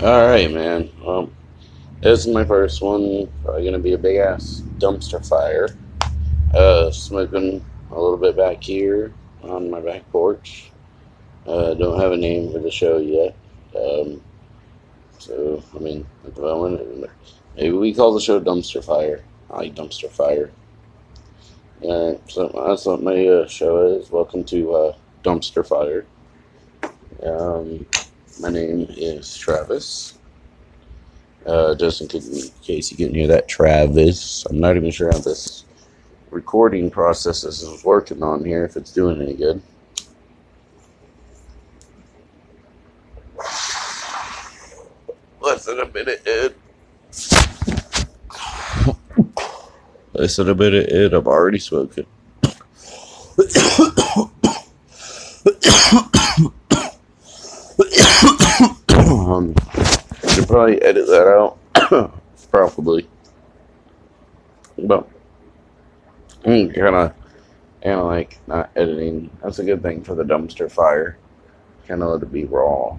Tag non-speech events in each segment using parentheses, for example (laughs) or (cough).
Alright, man. This is my first one. Probably gonna be a big ass dumpster fire. Uh, smoking a little bit back here on my back porch. Uh, don't have a name for the show yet. Um, so, I mean, at the moment, maybe we call the show Dumpster Fire. I like Dumpster Fire. Alright, so that's what my uh, show is. Welcome to uh, Dumpster Fire. Um, my name is Travis. Uh, just in case you can hear that, Travis. I'm not even sure how this recording process is working on here, if it's doing any good. Less than a minute in. Less than a minute in, I'm already smoking. um, should probably edit that out. (coughs) probably. But I'm kind of, and like not editing. That's a good thing for the dumpster fire. Kind of let it be raw.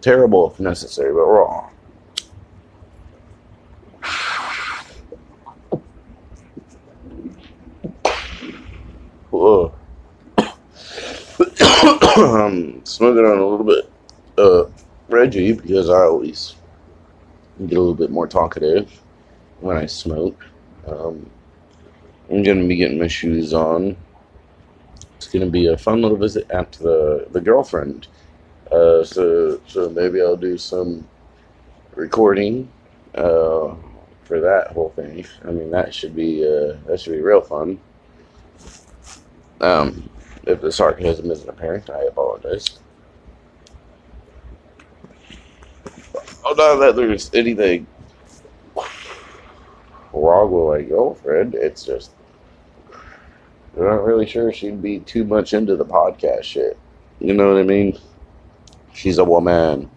Terrible if necessary, but raw. Whoa. I'm smoking on a little bit uh, Reggie because I always get a little bit more talkative when I smoke. Um, I'm gonna be getting my shoes on. It's gonna be a fun little visit after the the girlfriend. Uh, so so maybe I'll do some recording uh, for that whole thing. I mean that should be uh, that should be real fun. Um, if the sarcasm isn't apparent, I apologize. Oh, not that there's anything wrong with my girlfriend. It's just I'm not really sure she'd be too much into the podcast shit. You know what I mean? She's a woman.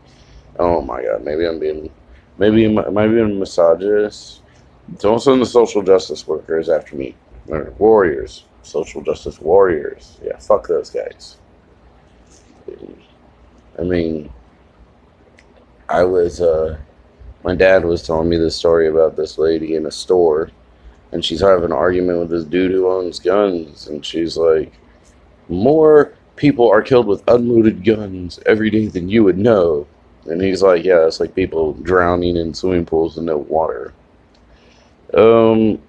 Oh my god, maybe I'm being maybe I'm I being misogynist? Don't send the social justice workers after me. Or warriors. Social justice warriors. Yeah, fuck those guys. I mean, I was, uh, my dad was telling me this story about this lady in a store, and she's having an argument with this dude who owns guns, and she's like, more people are killed with unloaded guns every day than you would know. And he's like, yeah, it's like people drowning in swimming pools with no water. Um,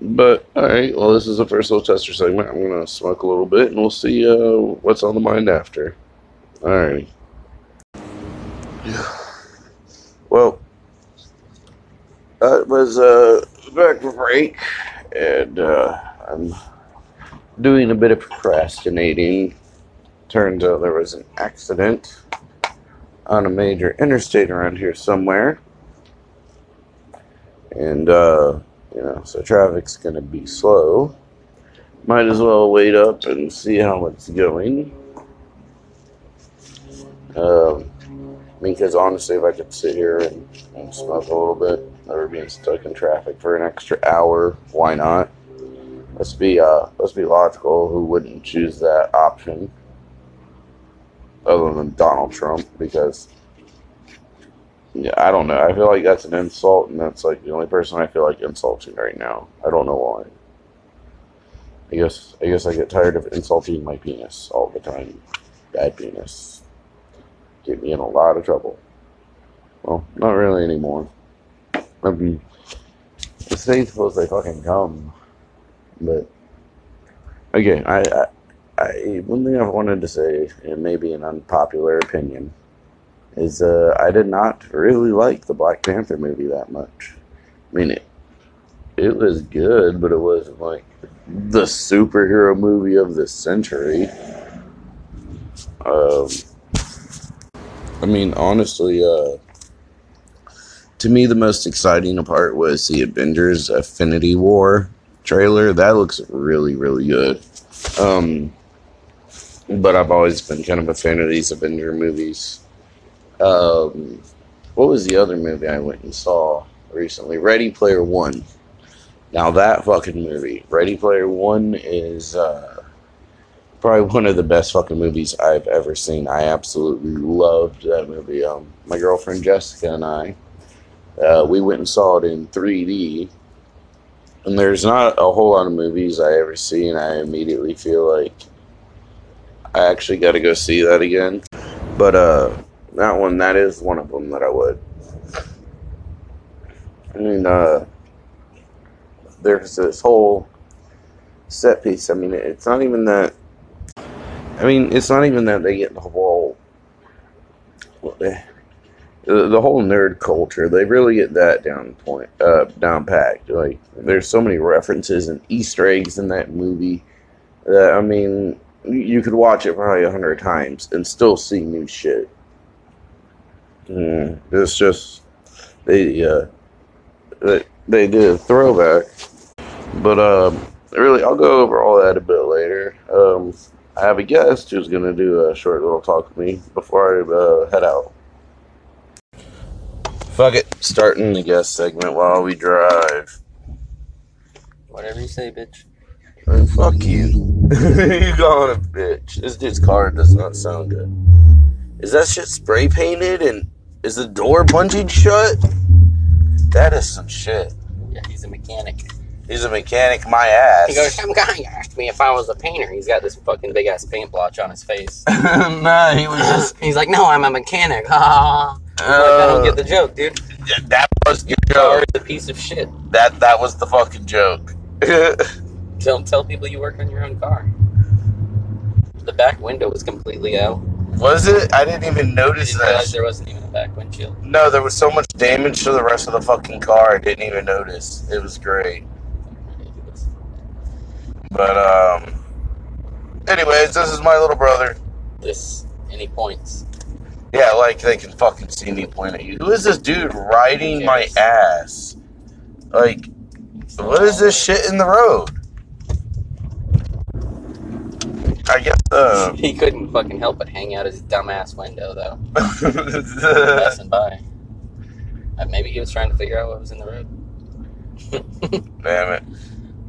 but all right, well, this is the first little tester segment. I'm gonna smoke a little bit, and we'll see uh, what's on the mind after. All right. Well, that was uh, back break, and uh, I'm doing a bit of procrastinating. Turns out there was an accident on a major interstate around here somewhere, and uh, you know, so traffic's gonna be slow. Might as well wait up and see how it's going. Um, because honestly, if I could sit here and, and smoke a little bit, never being stuck in traffic for an extra hour, why not? Let's be uh, let's be logical. Who wouldn't choose that option, other than Donald Trump? Because yeah, I don't know. I feel like that's an insult, and that's like the only person I feel like insulting right now. I don't know why. I guess I guess I get tired of insulting my penis all the time. Bad penis. Get me in a lot of trouble. Well, not really anymore. I mean, the state's supposed to fucking come, but again, I, I, I, one thing I've wanted to say, and maybe an unpopular opinion, is uh, I did not really like the Black Panther movie that much. I mean, it, it was good, but it wasn't like the superhero movie of the century. Um, I mean, honestly, uh, to me, the most exciting part was the Avengers Infinity War trailer. That looks really, really good. Um, but I've always been kind of a fan of these Avenger movies. Um, what was the other movie I went and saw recently? Ready Player One. Now that fucking movie, Ready Player One, is uh, probably (laughs) one of the best fucking movies I've ever seen. I absolutely loved that movie. Um, my girlfriend Jessica and I, uh, we went and saw it in 3D. And there's not a whole lot of movies I ever see, and I immediately feel like I actually got to go see that again. But uh, that one, that is one of them that I would. I mean, uh, there's this whole set piece. I mean, it's not even that. I mean, it's not even that they get the whole. The, the whole nerd culture, they really get that down point, uh, down packed. Like, there's so many references and Easter eggs in that movie that I mean, you could watch it probably a hundred times and still see new shit. Mm, it's just they uh they, they did a throwback, but um really I'll go over all that a bit later. Um, I have a guest who's gonna do a short little talk with me before I uh, head out. Fuck it, starting the guest segment while we drive. Whatever you say, bitch. Fuck you. (laughs) you going a bitch. This dude's car does not sound good. Is that shit spray painted and is the door bungeed shut? That is some shit. Yeah, he's a mechanic. He's a mechanic, my ass. He goes, some guy asked me if I was a painter. He's got this fucking big ass paint blotch on his face. (laughs) nah, he was just. (laughs) He's like, no, I'm a mechanic. Ha. (laughs) Like, I don't get the uh, joke, dude. Yeah, that was the joke. a piece of shit. That that was the fucking joke. Don't tell people you work on your own car. The back window was completely out. was it? I didn't even I notice didn't that. there wasn't even a back windshield. No, there was so much damage to the rest of the fucking car. I didn't even notice. It was great. But um. Anyways, this is my little brother. This, any points? Yeah, like they can fucking see me point at you. Who is this dude riding my ass? Like, what is this shit in the road? I guess uh (laughs) He couldn't fucking help but hang out his dumbass window, though. (laughs) Passing by. Uh, maybe he was trying to figure out what was in the road. (laughs) Damn it.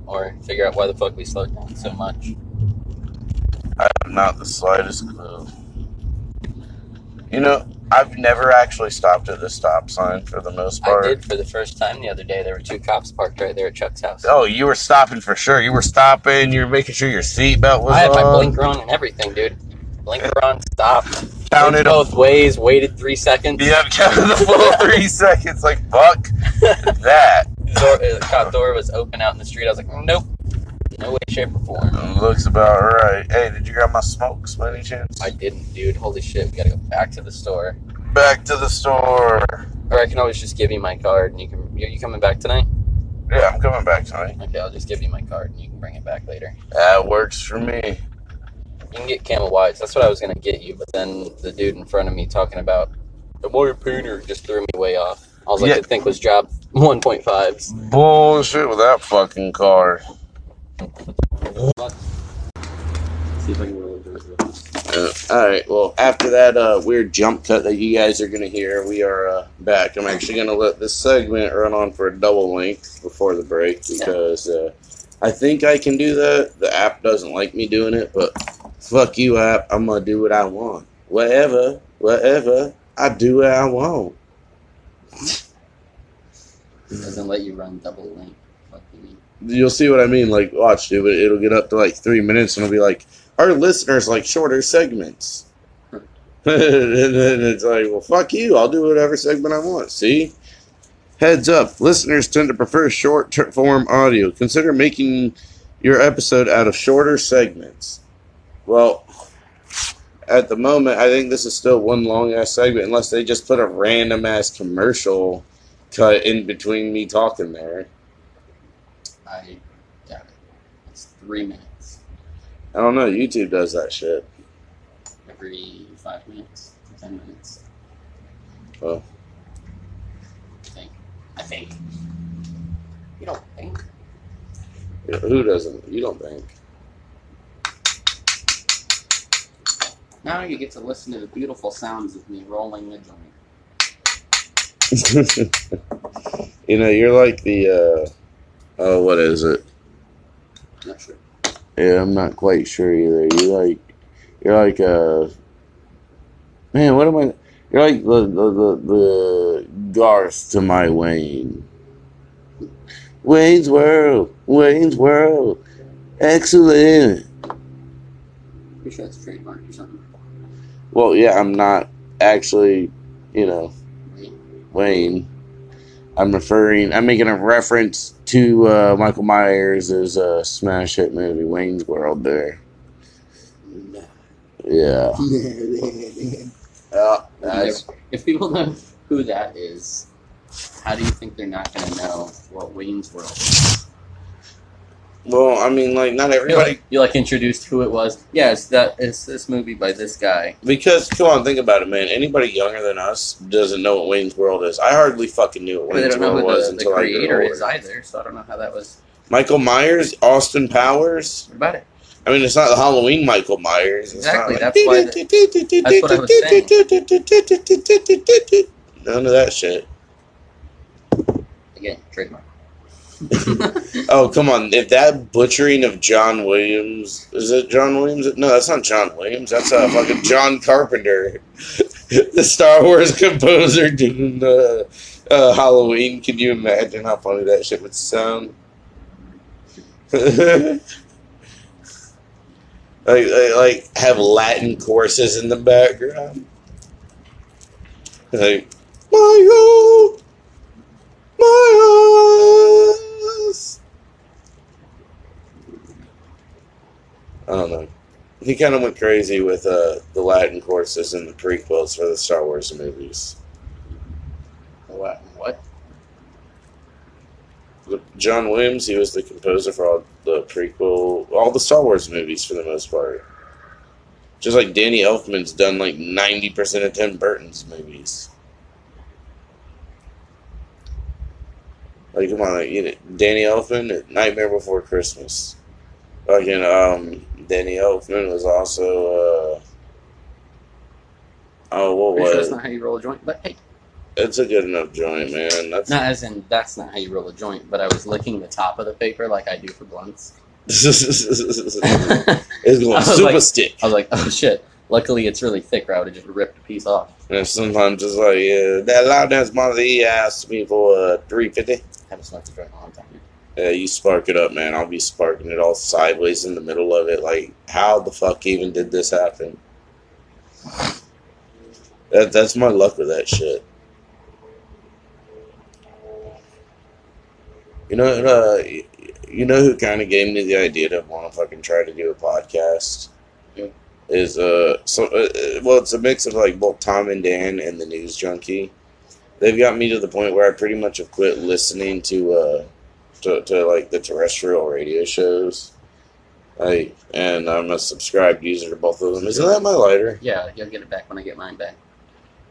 Or figure out why the fuck we slowed down so much. I have not the slightest clue. You know, I've never actually stopped at a stop sign for the most part. I did for the first time the other day. There were two cops parked right there at Chuck's house. Oh, you were stopping for sure. You were stopping. You were making sure your seatbelt was I had my blinker on and everything, dude. Blinker on, stopped. Counted both ways, waited three seconds. Yep, counted the full (laughs) three seconds. Like fuck (laughs) that. Door, uh, the cop door was open out in the street. I was like, nope, no way, shape, or form. Looks about right. Hey, did you grab my smokes by any chance? I didn't, dude. Holy shit, we gotta go back to the store. Back to the store. Or I can always just give you my card and you can. You, you coming back tonight? Yeah, I'm coming back tonight. Okay, I'll just give you my card and you can bring it back later. That works for me. You can get camel whites. That's what I was gonna get you, but then the dude in front of me talking about the warrior painter just threw me way off. I was like, Yeah. I think was job 1.5s. Bullshit with that fucking car. See if I can roll those real Uh, all right. Well, after that uh, weird jump cut that you guys are gonna hear, we are uh, back. I'm actually gonna let this segment run on for a double length before the break because uh, I think I can do that. The app doesn't like me doing it, but fuck you, app. I'm gonna do what I want. Whatever, whatever. I do what I want. Doesn't let you run double length. Fuck you. You'll see what I mean. Like, watch, dude. It, it'll get up to like three minutes, and it'll be like, our listeners like shorter segments. (laughs) and then it's like, well, fuck you. I'll do whatever segment I want. See? Heads up. Listeners tend to prefer short form audio. Consider making your episode out of shorter segments. Well, at the moment, I think this is still one long ass segment, unless they just put a random ass commercial cut in between me talking there. I doubt it. It's three minutes I don't know. YouTube does that shit. every five minutes, ten minutes. Well. I think. I think. You don't think? Who doesn't? You don't think? Now you get to listen to the beautiful sounds of me rolling the joint. (laughs) you know, you're like the. uh Oh, what is it? Not sure. Yeah, I'm not quite sure either. You're like, you're like, uh, man, what am I? You're like the the the, the Garth to my Wayne. Wayne's World, Wayne's World, excellent. Pretty sure that's trademark or something. Well, yeah, I'm not actually, you know? Wayne. I'm referring. I'm making a reference to uh, Michael Myers' uh, smash hit movie Wayne's World. There, yeah. (laughs) Uh, that's, If people know who that is, how do you think they're not going to know what Wayne's World is? Well, I mean, like not You everybody. like, you like introduced who it was. Yeah, it's that. It's this movie by this guy. Because come on, think about it, man. Anybody younger than us doesn't know what Wayne's World is. I hardly fucking knew what Wayne's World was the, the until I grew creator is either, so I don't know how that was. Michael Myers, Austin Powers. What about it? I mean, it's not the Halloween Michael Myers. It's Exactly, Not that's why that's what I was None of that shit. Again, trademark. Oh come on! If that butchering of John Williams is it John Williams? No, that's not John Williams. That's uh, fucking John Carpenter, (laughs) the Star Wars composer doing uh, uh, Halloween. Can you imagine how funny that shit would sound? (laughs) like, like, like have Latin courses in the background. Like Mario, I don't know. He kind of went crazy with uh, the Latin courses and the prequels for the Star Wars movies. what? What? John Williams, he was the composer for all the prequel, all the Star Wars movies for the most part. Just like Danny Elfman's done like 90% of Tim Burton's movies. Like, come on, you know, Danny Elfman, Nightmare Before Christmas. Fucking, um, Danny Elfman was also, uh, oh, what Pretty sure was that's not how you roll a joint. But hey, It's a good enough joint, man. That's not as in that's not how you roll a joint. But I was licking the top of the paper like I do for blunts. (laughs) (laughs) it's going was super like- stick. I was like, oh shit. Luckily, it's really thick, or I would have just ripped a piece off. And sometimes it's like, yeah, that loud dance mother he asked me for uh, three fifty. Smoked a a long time. Yeah, you spark it up, man. I'll be sparking it all sideways in the middle of it. Like, how the fuck even did this happen? That that's my luck with that shit. You know, uh, you know who kind of gave me the idea to want to fucking try to do a podcast is uh, so uh, uh, well, it's a mix of like both Tom and Dan and the News Junkie. They've got me to the point where I pretty much have quit listening to uh, to, to like the terrestrial radio shows. I and I'm a subscribed user to both of them. Isn't that my lighter? Yeah, you'll get it back when I get mine back.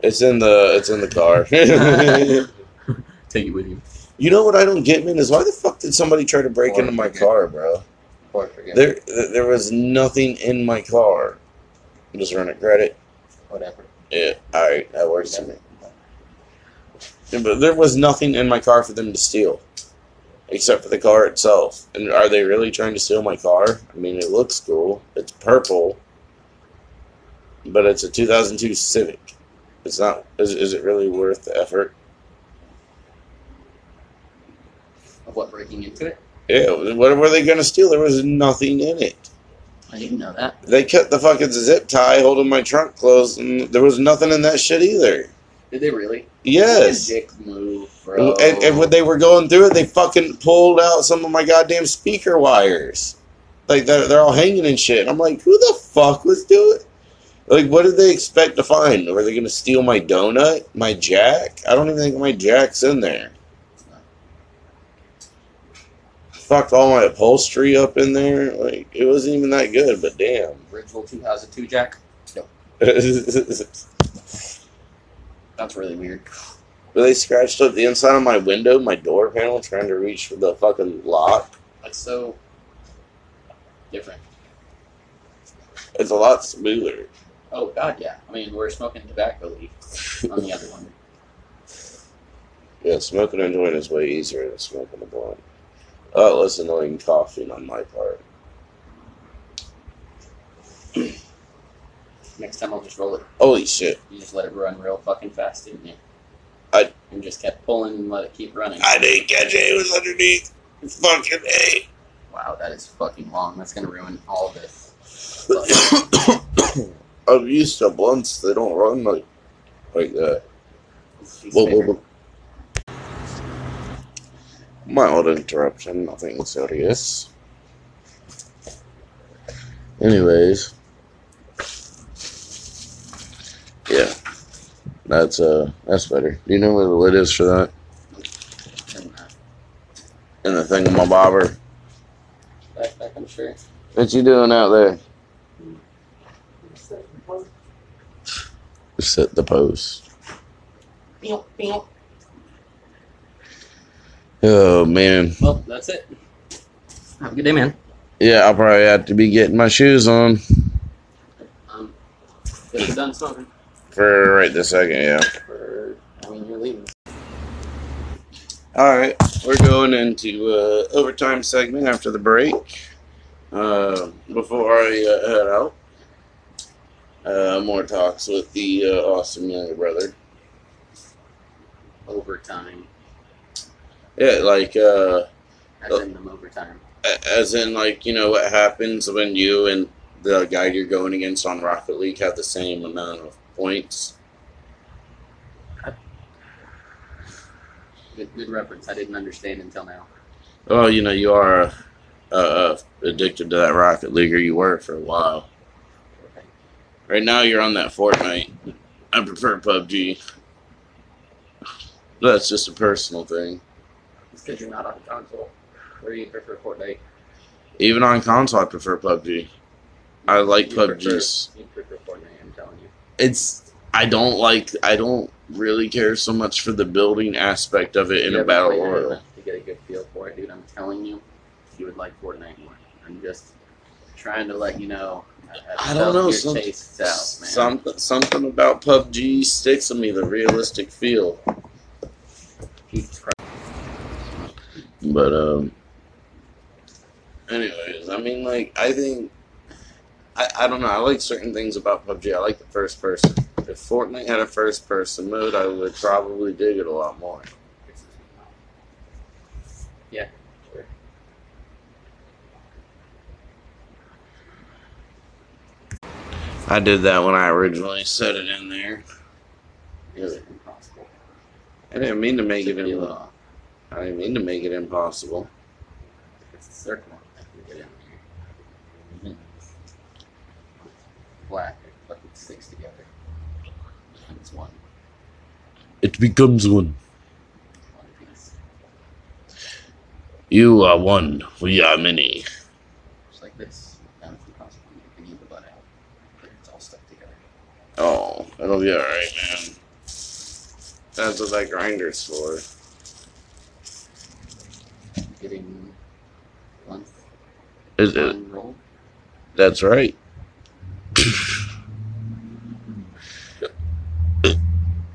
It's in the it's in the car. (laughs) (laughs) Take it with you. you know what I don't get, man, is why the fuck did somebody try to break Or into my car, bro? Or There there was nothing in my car. I'm just running credit. Whatever. Yeah, all right, that works for me. There was nothing in my car for them to steal, except for the car itself. And are they really trying to steal my car? I mean, it looks cool. It's purple, but it's a 2002 Civic. It's not. Is, is it really worth the effort? Of what breaking into it? Yeah. What were they going to steal? There was nothing in it. I didn't know that. They cut the fucking zip tie holding my trunk closed, and there was nothing in that shit either. Did they really? Yes. Dick move, bro. And, and when they were going through it, they fucking pulled out some of my goddamn speaker wires. Like they're, they're all hanging and shit. And I'm like, who the fuck was doing? Like, what did they expect to find? Were they gonna steal my donut, my jack? I don't even think my jack's in there. Fucked all my upholstery up in there. Like, it wasn't even that good. But damn. Bridgeville 2002 Jack. (laughs) That's really weird. But they scratched up the inside of my window, my door panel, trying to reach for the fucking lock. That's so different. It's a lot smoother. Oh god, yeah. I mean, we're smoking tobacco leaf on the other one. (laughs) Yeah, smoking a joint is way easier than smoking a blunt. Oh, less annoying coughing on my part. (clears throat) Next time I'll just roll it. Holy shit! You just let it run real fucking fast, didn't you? I- And just kept pulling and let it keep running. I didn't catch it. It was underneath. Fucking a. Wow, that is fucking long. That's gonna ruin all this. (coughs) I'm used to blunts. They don't run like like that. Whoa, whoa, whoa. Mild interruption, nothing serious. Anyways, yeah, that's uh, that's better. Do you know where the lid is for that? And, In the thingamabobber. backpack, I'm sure. What you doing out there? Set the post. Beep, beep. Oh man, Well, that's it. Have a good day, man. yeah, I'll probably have to be getting my shoes on Um, done smoking. For right this second. Yeah. For, mean, you're leaving. All right, we're going into uh, overtime segment after the break. Uh, before I uh, head out, uh, more talks with the uh, awesome younger brother. Overtime. Yeah, like uh, As in them overtime. as in like you know what happens when you and the guy you're going against on Rocket League have the same amount of points. Good, good reference. I didn't understand until now. Well, you know you are uh, uh, addicted to that Rocket League, or you were for a while. Okay. Right now, you're on that Fortnite. I prefer PUBG. That's just a personal thing. It's because you're not on console. Or you prefer Fortnite. Even on console, I prefer PUBG. I like You PUBG's. Prefer Fortnite, I'm telling you. It's I don't like. I don't really care so much for the building aspect of it in a battle royale. To get a good feel for it, dude, I'm telling you, you would like Fortnite more. I'm just trying to let you know. I don't know, some- out, man. Something something about PUBG sticks with me. The realistic feel. But um anyways, I mean like I think I, I don't know, I like certain things about PUBG. I like the first person. If Fortnite had a first person mode, I would probably dig it a lot more. Yeah, sure. I did that when I originally set it in there. it impossible? I didn't mean to make it in. I didn't mean to make it impossible. It's a circle. I can get in there. Mhm. Black. It fucking sticks together. And it's one. It becomes one. You are one, we are many. Just like this. Now it's impossible. You can eat the butt out. But it's all stuck together. Oh, it'll be alright, man. That's what that grinder's for. Getting one, Is it? one roll. That's right. (coughs)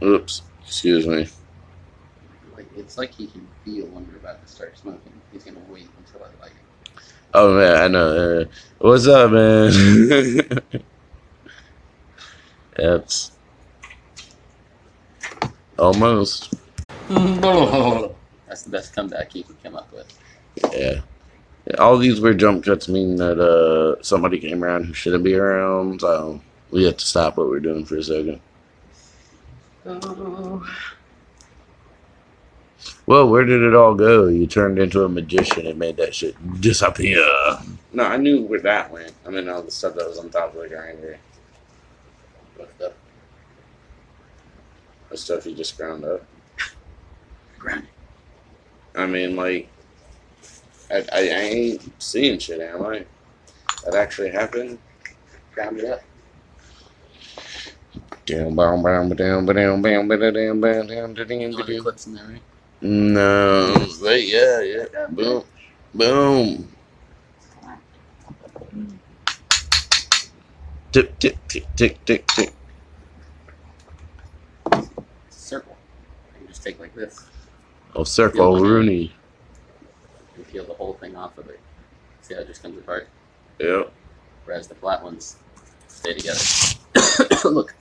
Oops. Excuse me. Like it's like he can feel when we're about to start smoking. He's gonna wait until I light it. Oh man, I know. Uh, what's up, man? (laughs) That's almost. (laughs) That's the best comeback he could come up with. Yeah. Yeah, All these weird jump cuts mean that uh somebody came around who shouldn't be around. So we have to stop what we're doing for a second. Oh. Well, where did it all go? You turned into a magician and made that shit disappear. No, I knew where that went. I mean, all the stuff that was on top of the grinder. What the The stuff you just ground up. ground? I mean, like, I, I ain't seeing shit, am I? That actually happened. Round it up. Down, bam, bam, down, down, bam, down, down, down, down, down, down. Clips in there, right? No, they, yeah, yeah, boom, boom. Tick, tick, tick, tick, tick, tick. Circle. You just take like this. Oh, circle, Rooney peel the whole thing off of it. See how it just comes apart? Yep. Whereas the flat ones stay together. (coughs) Look,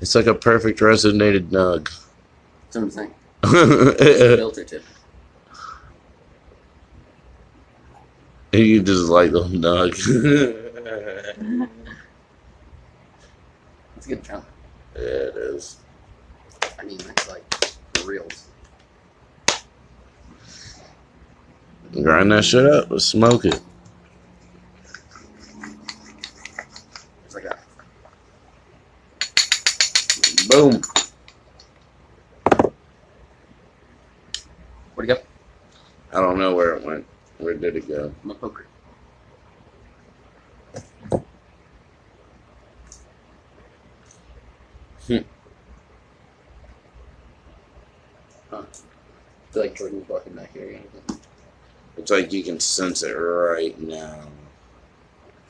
It's like a perfect resonated nug. that's what I'm saying. (laughs) Filter tip. you just like the nug. (laughs) It's a good chunk. yeah, it is. I mean, that's like for reals. Grind that shit up. Let's smoke it. It's like Boom. where'd it go? I don't know where it went. Where did it go? I'm a poker. Hmm. Huh. I feel like Jordan's walking back here. again. It's like you can sense it right now.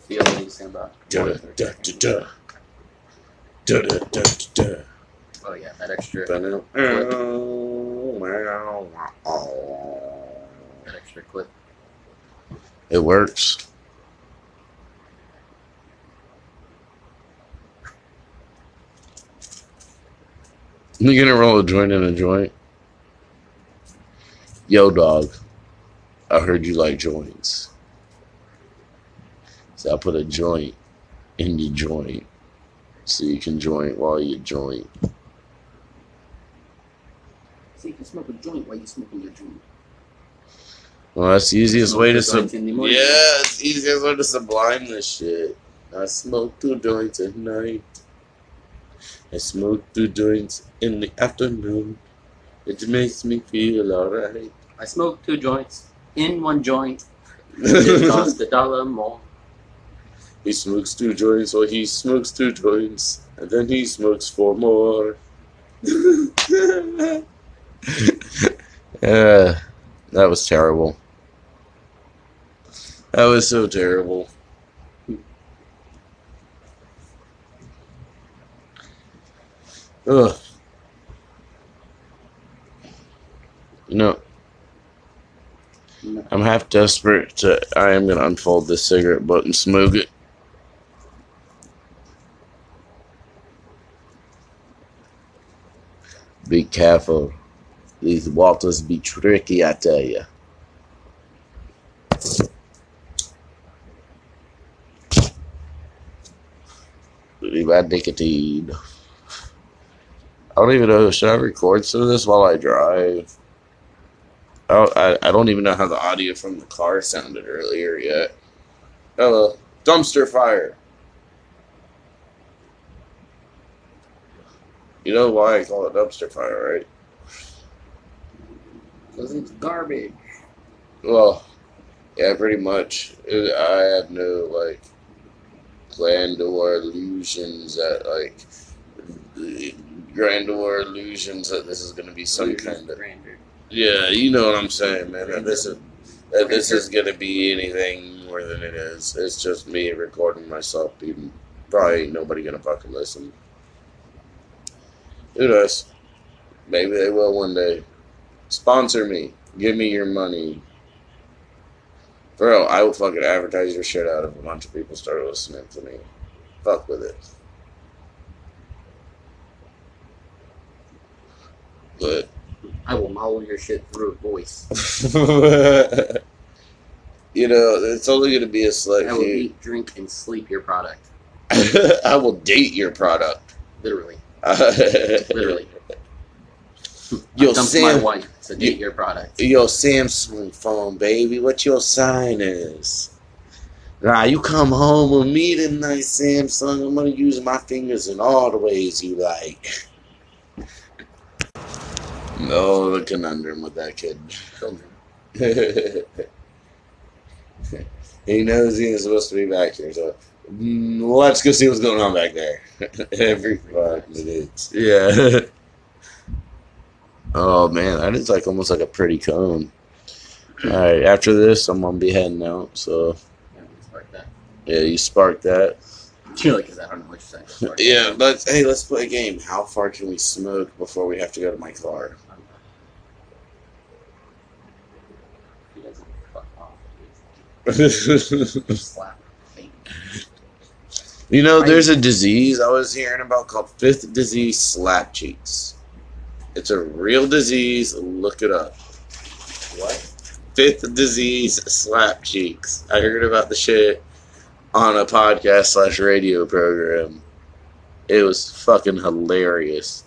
Feel what he's saying about. Da da da da da. Da da da da Oh yeah, that extra, oh, da. that extra clip. It works. You gonna roll a joint in a joint? Yo, dog. I heard you like joints. So I put a joint in your joint so you can joint while you joint. So you can smoke a joint while you smoking your joint. Well, that's the easiest way to sub- joints in the morning. Yeah, it's the easiest way to sublime this shit. I smoke two joints at night. I smoke two joints in the afternoon. It makes me feel alright. I smoke two joints in one joint. It cost a dollar more. He smokes two joints, or he smokes two joints, and then he smokes four more. (laughs) uh, that was terrible. That was so terrible. Ugh. You know, No. I'm half desperate to. I am gonna unfold this cigarette butt and smoke it. Be careful. These waters be tricky, I tell. Leave my nicotine. I don't even know. Should I record some of this while I drive? I don't, I, I don't even know how the audio from the car sounded earlier yet. Hello. Dumpster fire. You know why I call it dumpster fire, right? Because it's garbage. Well, yeah, pretty much. It- I have no, like, grandeur illusions that, like, grandeur illusions that this is going to be some kind of. Grandeur. Yeah, you know what I'm saying, man. That this is that this is gonna be anything more than it is. It's just me recording myself. Being probably ain't nobody gonna fucking listen. Who knows? Maybe they will one day. Sponsor me. Give me your money. Bro, I will fucking advertise your shit out if a bunch of people start listening to me. Fuck with it. But I will model your shit through a voice. (laughs) you know, it's only going to be a select I will few. eat, drink, and sleep your product. (laughs) I will date your product. Literally. (laughs) Literally. Yo, Sam- my wife to date your product. Yo, Samsung phone, baby, what your sign is? Nah, you come home with me tonight, Samsung. I'm gonna use my fingers in all the ways you like. No, the conundrum with that kid. (laughs) He knows he is supposed to be back here, so let's go see what's going on back there. (laughs) Every five minutes. Yeah. (laughs) oh man, that is like almost like a pretty cone. Alright, after this I'm gonna be heading out, so Yeah, it's like that. yeah, you spark that. Because I don't know what you're saying. Yeah, let's hey, let's play a game. How far can we smoke before we have to go to my car? He doesn't fuck off. yeah, Slap. (laughs) You know, there's a disease I was hearing about called fifth disease slap cheeks. It's a real disease. Look it up. What? Fifth disease slap cheeks. I heard about the shit on a podcast slash radio program. It was fucking hilarious.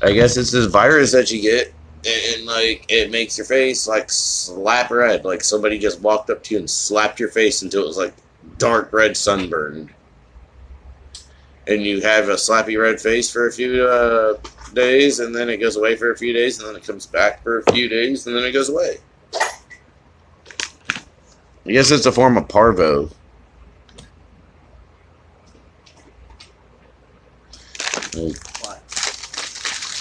I guess it's this virus that you get, and, and, like it makes your face like slap red, like somebody just walked up to you and slapped your face until it was like dark red sunburned, and you have a slappy red face for a few uh, days, and then it goes away for a few days, and then it comes back for a few days, and then it goes away. I guess it's a form of parvo. Like,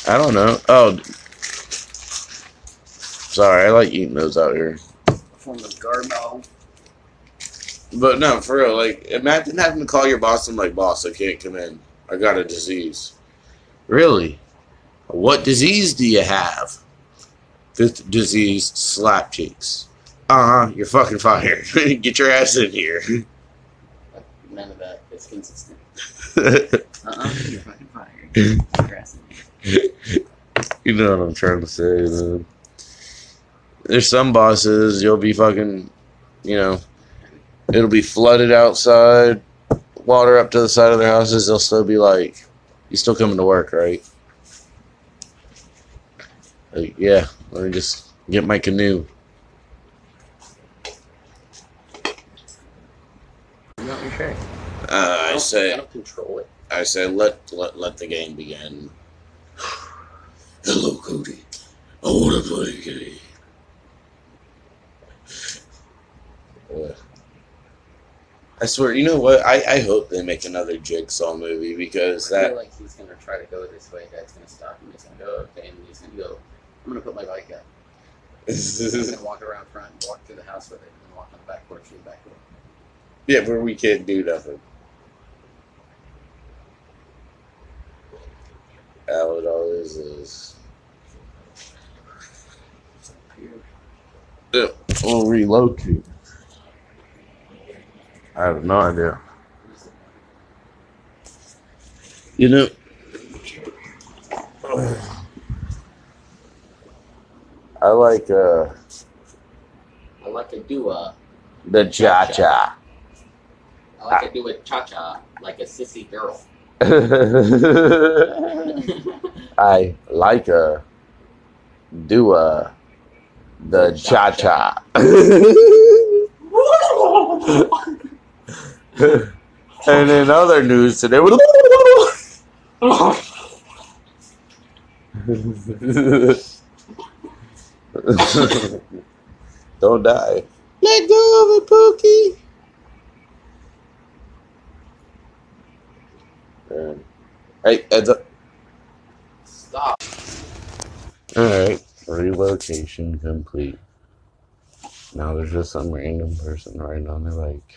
I don't know. Oh, sorry. I like eating those out here. Form of garbo. But no, for real. Like, imagine having to call your boss and like, boss, I can't come in. I got a disease. Really? What disease do you have? Fifth disease, slap cheeks. Uh huh. (laughs) (laughs) You're fucking fired. Get your ass in here. None of that is consistent. Uh-uh. You're fucking fired. Aggressive. you know what I'm trying to say, man. There's some bosses you'll be fucking, you know, it'll be flooded outside, water up to the side of their houses. They'll still be like, "You still coming to work, right?" Like, yeah, let me just get my canoe. You your shirt? Uh, I don't- say, I don't control it. I say, let let let the game begin. (sighs) Hello, Cody. I want to play a game. I swear, you know what? I, I hope they make another Jigsaw movie because I that feel like he's gonna try to go this way. Guy's gonna stop him. He's gonna go okay, and he's gonna go. I'm gonna put my bike up. He's gonna walk around front, walk through the house with it, and walk on the back porch through the back door. yeah, where we can't do nothing. All it all is we'll relocate. I have no idea. You know, I like uh I like to do a. the cha cha. I like to do a cha cha like a sissy girl. (laughs) (laughs) I like a do a the cha cha. (laughs) (laughs) and in other news today, (laughs) don't die. Let go of it, Pookie. Hey, heads up. Stop. Alright, relocation complete. Now there's just some random person riding on their bike.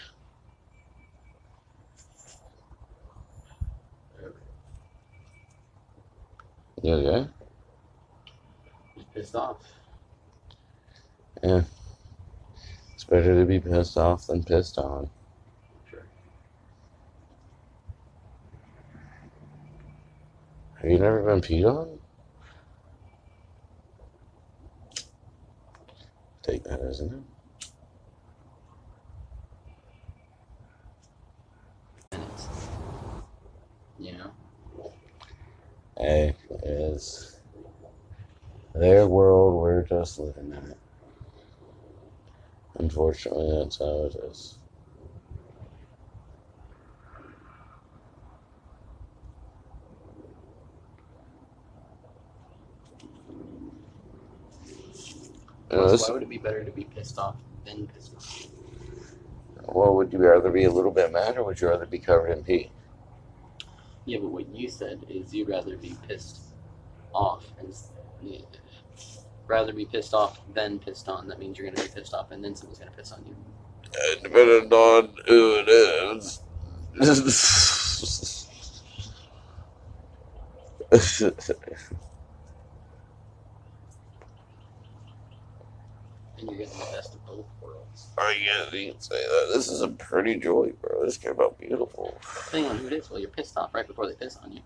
Okay? Just pissed off. Yeah. It's better to be pissed off than pissed on. Sure. Have you never been peed on? Take that, isn't it? You know. Hey, it's their world, we're just living in it. Unfortunately, that's how it is. Plus, why would it be better to be pissed off than pissed off? well, would you rather be a little bit mad or would you rather be covered in pee? Yeah, but what you said is you'd rather be pissed off and rather be pissed off than pissed on. That means you're gonna be pissed off and then someone's gonna piss on you. Depending on who it is. (laughs) And you're getting the best of both I guess you can say that. This is a pretty joy, bro. This came out beautiful. Depending on who it is, well, you're pissed off right before they piss on you.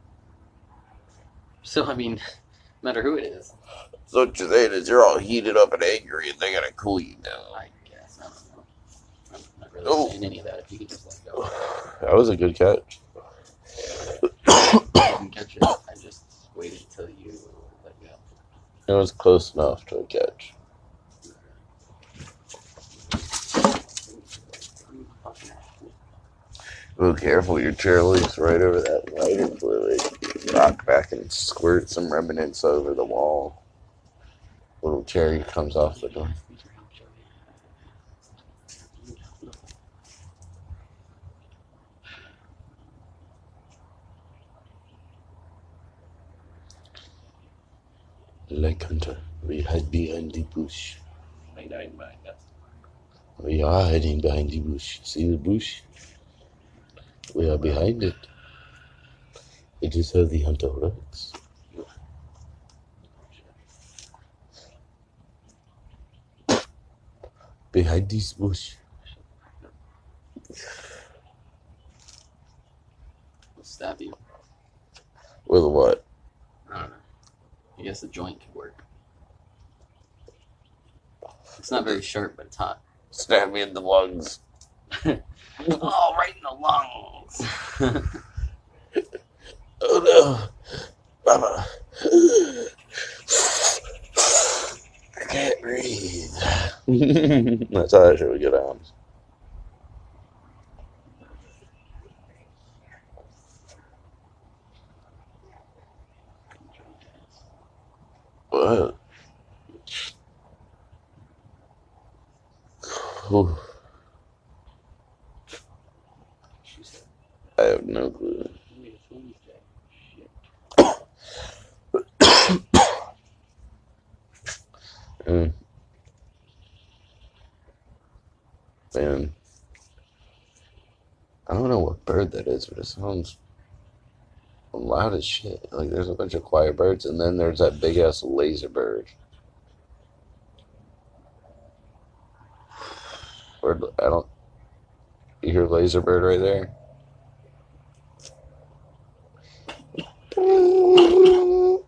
So, I mean, (laughs) no matter who it is, So what you're saying is you're all heated up and angry and they gotta cool you down. I guess. I don't know. I'm not really Oh. saying any of that if you could just let go. That was a good catch. (coughs) I didn't catch it. I just waited until you let go. It was close enough to a catch. Oh, careful, your chair leaks right over that lighter fluid. Rock back and squirt some remnants over the wall. Little cherry comes off the door. Like Hunter, we hide behind the bush. I died by that. We are hiding behind the bush. See the bush? We are behind it. It is how the hunter works. Behind this bush. I'll stab you. With what? I don't know. I guess the joint could work. It's not very sharp, but it's hot. Stab me in the lungs. Oh, right in the lungs. (laughs) Oh no. Mama. I can't breathe. (laughs) That's how that shit would get out. What? (sighs) Whew, She said, I have no clue. (coughs) Man. I don't know what bird that is, but it sounds loud as shit. Like there's a bunch of quiet birds, and then there's that big ass laser bird. Or I don't. You hear laser bird right there?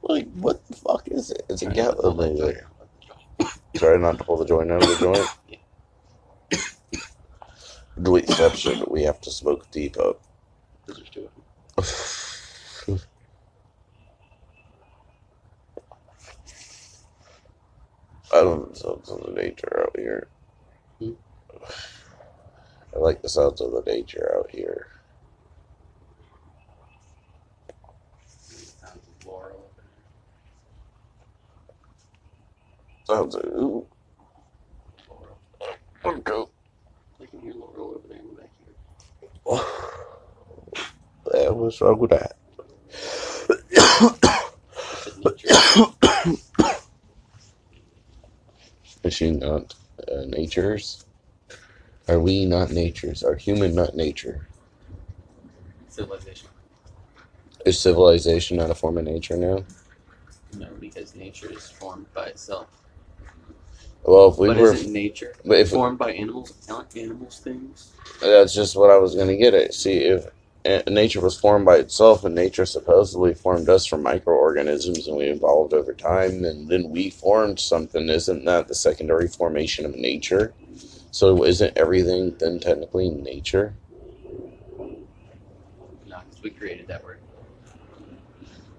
Like what the fuck is it? It's a Gatling laser. Try not to pull the joint out of the joint. Delete exception. We have to smoke deep up. Two of them. I love the sounds of the nature out here. Hmm. I like the sounds of the nature out here. Sounds of Laurel. Sounds of ooh, Laurel. okay. I can hear Laurel over there in the back here. (sighs) Yeah, what's wrong with that? I said nature. Is she not uh, nature's? Are we not nature's? Are human not nature? Civilization. Is civilization not a form of nature now? No, because nature is formed by itself. Well, if we but were, isn't nature but if formed by animals? Aren't animals things? That's just what I was going to get at. See, if uh, nature was formed by itself and nature supposedly formed us from microorganisms and we evolved over time and then we formed something, isn't that the secondary formation of nature? So isn't everything then technically nature? No, because we created that word.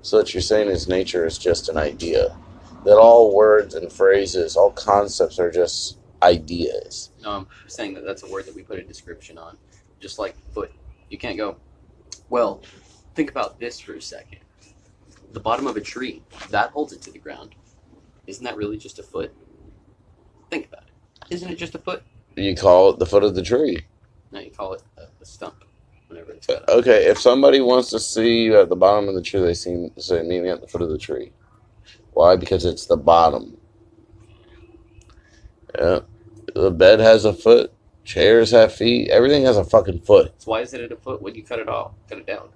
So what you're saying is nature is just an idea. That all words and phrases, all concepts are just ideas. No, I'm saying that that's a word that we put a description on. Just like foot. You can't go, well, think about this for a second. The bottom of a tree, that holds it to the ground. Isn't that really just a foot? Think about it. Isn't it just a foot? You call it the foot of the tree. No, you call it a, a stump whenever it's Okay, if somebody wants to see you at the bottom of the tree, they see say meet me at the foot of the tree. Why? Because it's the bottom. Yeah, the bed has a foot. Chairs have feet. Everything has a fucking foot. So why is it at a foot when you cut it off? Cut it down.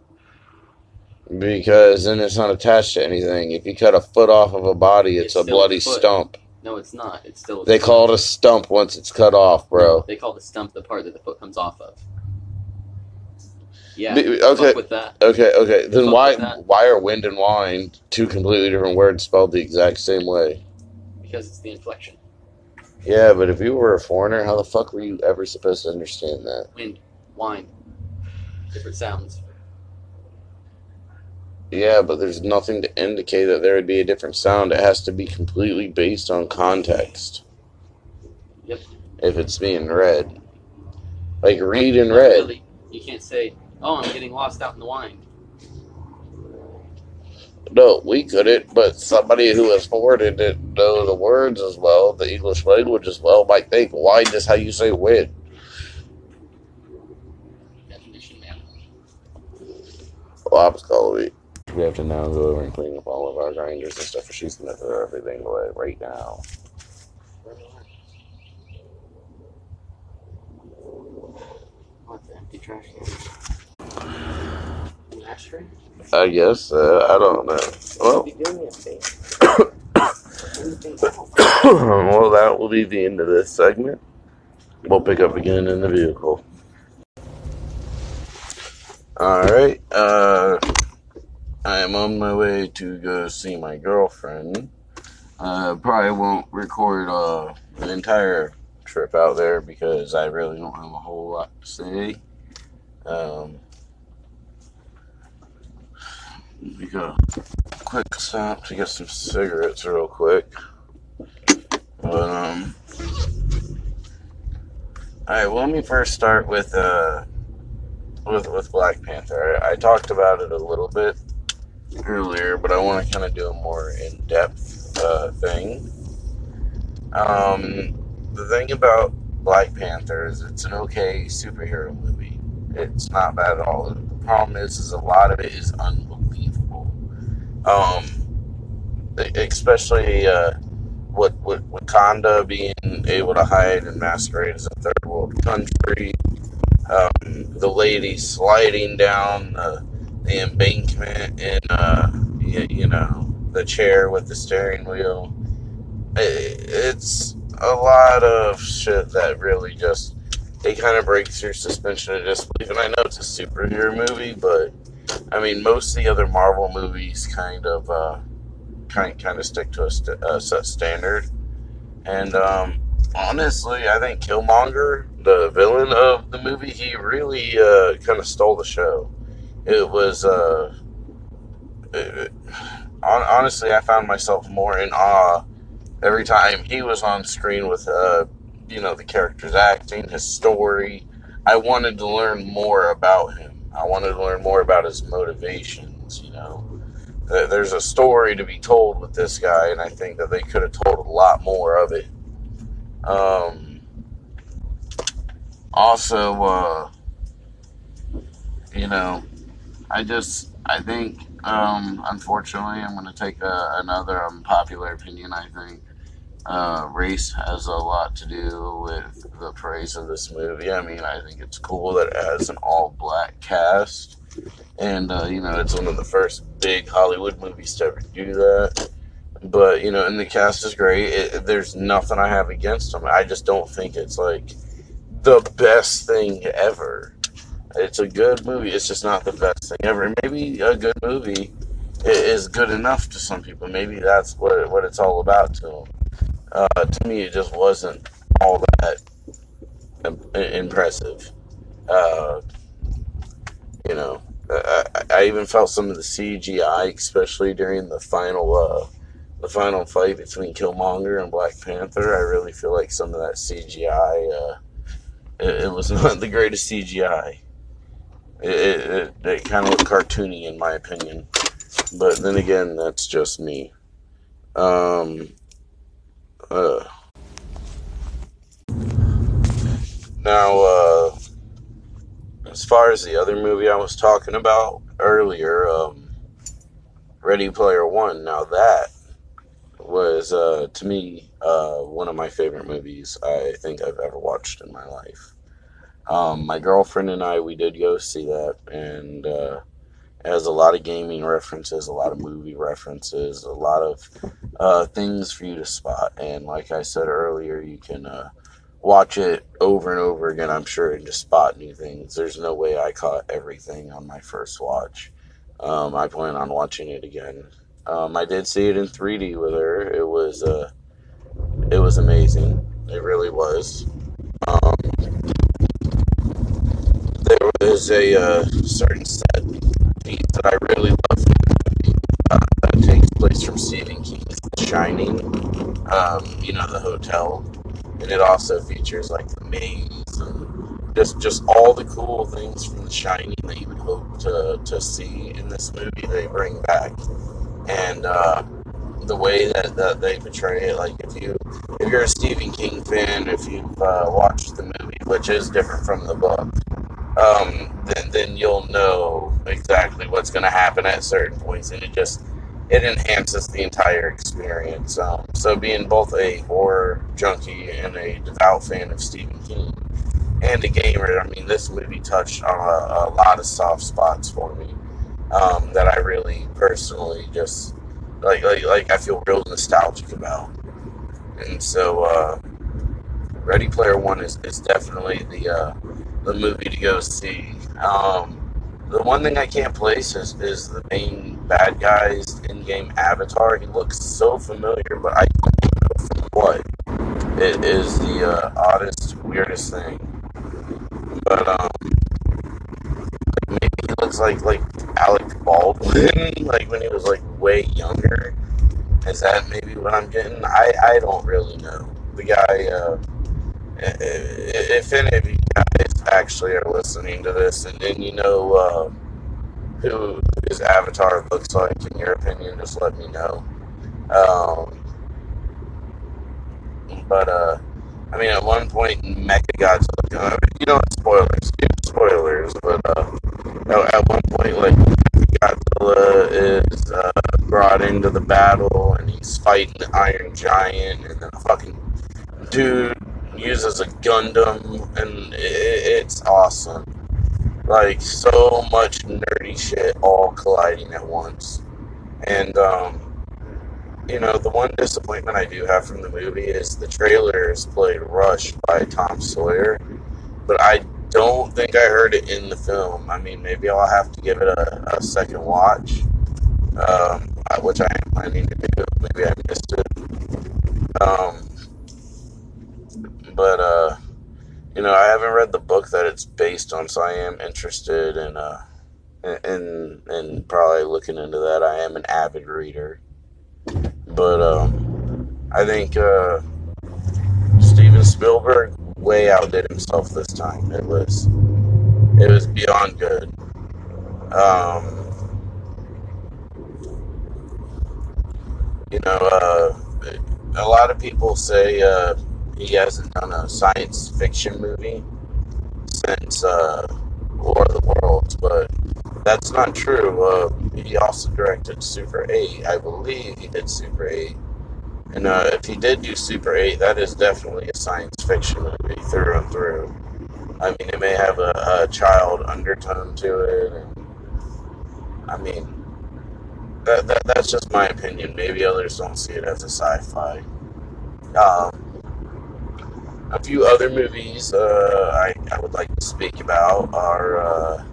Because then it's not attached to anything. If you cut a foot off of a body, it's, It's a still a bloody stump. No, it's not. It's still. They call it a stump once it's cut off, bro. They call the stump the part that the foot comes off of. Yeah. Be- okay. With that. Okay, okay. Then Fuck why why are wind and wine two completely different words spelled the exact same way? Because it's the inflection. Yeah, but if you were a foreigner, how the fuck were you ever supposed to understand that? Wind, wine, different sounds. Yeah, but there's nothing to indicate that there would be a different sound. It has to be completely based on context. Yep. If it's being read. Like read and read. really. You can't say, "Oh, I'm getting lost out in the wine." No, we couldn't, but somebody who has forwarded didn't know the words as well, the English language as well, might think, why is how you say wind? Definition, man. Well, I was calling it. We have to now go over and clean up all of our grinders and stuff, for she's gonna throw everything away right now. What's the empty trash can? I guess, uh, I don't know. Well, (coughs) well, that will be the end of this segment. We'll pick up again in the vehicle. Alright, uh, I am on my way to go see my girlfriend. Uh, probably won't record uh, an entire trip out there because I really don't have a whole lot to say. Um, got a quick stop to get some cigarettes real quick. But um, all right. Well, let me first start with uh, with with Black Panther. I, I talked about it a little bit earlier, but I want to kind of do a more in depth uh, thing. Um, the thing about Black Panther is it's an okay superhero movie. It's not bad at all. The problem is, is a lot of it is unbelievable. Um, especially uh, what with Wakanda being able to hide and masquerade as a third world country. Um, the lady sliding down the, the embankment in uh, you, you know the chair with the steering wheel. It, it's a lot of shit that really just it kind of breaks your suspension of disbelief. And I know it's a superhero movie, but I mean most of the other Marvel movies kind of uh, kind kind of stick to a, st- a set standard. And um, honestly, I think Killmonger, the villain of the movie, he really uh, kind of stole the show. It was uh, it- (sighs) it- hon- honestly, I found myself more in awe every time he was on screen with uh, you know the character's acting, his story. I wanted to learn more about him. I wanted to learn more about his motivations. You know, there's a story to be told with this guy, and I think that they could have told a lot more of it. Um, also, uh, you know, I just I think um, unfortunately I'm going to take a, another unpopular opinion. I think uh, race has a lot to do with the praise of this movie. I mean, I think it's cool that it has an all black cast. And, uh, you know, it's one of the first big Hollywood movies to ever do that. But, you know, and the cast is great. It, there's nothing I have against them. I just don't think it's, like, the best thing ever. It's a good movie. It's just not the best thing ever. Maybe a good movie is good enough to some people. Maybe that's what, what it's all about to them uh, to me, it just wasn't all that im- impressive. Uh, you know, I, I even felt some of the CGI, especially during the final, uh, the final fight between Killmonger and Black Panther. I really feel like some of that CGI, uh, it, it was (laughs) not the greatest CGI. It, it, it, it kind of looked cartoony, in my opinion. But then again, that's just me. Um, uh, now, uh, as far as the other movie I was talking about earlier, um, Ready Player One. Now that was, uh, to me, uh, one of my favorite movies I think I've ever watched in my life. Um, my girlfriend and I, we did go see that, and uh, has a lot of gaming references, a lot of movie references, a lot of uh, things for you to spot. and like I said earlier, you can uh, watch it over and over again. I'm sure and just spot new things. There's no way I caught everything on my first watch. Um, I plan on watching it again. Um, I did see it in 3D with her. It was uh, it was amazing. It really was. Um, there was a uh, certain set piece that I really love uh, that takes place from Stephen King's The Shining. Um, you know, the hotel, and it also features like the maze and just just all the cool things from The Shining that you would hope to to see in this movie. They bring back, and uh, the way that, that they portray it. Like if you if you're a Stephen King fan, if you've uh, watched the movie, which is different from the book, um, then then you'll know exactly what's going to happen at certain points, and it just it enhances the entire experience. Um, so being both a horror junkie and a devout fan of Stephen King and a gamer, I mean, this movie touched on a, a lot of soft spots for me um, that I really personally just like, like like I feel real nostalgic about. And so, uh, Ready Player One is, is definitely the uh, the movie to go see. Um, the one thing I can't place is, is the main bad guy's in-game avatar. He looks so familiar, but I don't know from what. It is the uh, oddest, weirdest thing. But um, maybe he looks like like Alec Baldwin, (laughs) like when he was like way younger. Is that maybe what I'm getting? I I don't really know. The guy. Uh, if any of you guys actually are listening to this and then you know uh, who his avatar looks like in your opinion, just let me know. Um, but uh, I mean, at one point, Mecha Godzilla, you know, spoilers, you know, spoilers, but uh, at one point, like Godzilla is uh, brought into the battle and he's fighting the Iron Giant, and then a fucking dude uses a Gundam, and it's awesome. Like so much nerdy shit all colliding at once, and um, you know the one disappointment I do have from the movie is the trailers played "Rush" by Tom Sawyer, but I don't think I heard it in the film. I mean, maybe I'll have to give it a, a second watch, um, which I am planning to do. Maybe I missed it. Um, but uh, you know, I haven't read the book that it's based on, so I am interested in uh, in probably looking into that. I am an avid reader, but um, I think uh, Steven Spielberg way outdid himself this time. It was it was beyond good. Um, you know, uh, a lot of people say uh, he hasn't done a science fiction movie since uh, War of the Worlds, but that's not true. Uh, he also directed Super 8. I believe he did Super 8. And uh, if he did do Super 8, that is definitely a science fiction movie through and through. I mean, it may have a, a child undertone to it. And, I mean, that, that that's just my opinion. Maybe others don't see it as a sci-fi. Um, a few other movies uh, I, I would like to speak about are uh,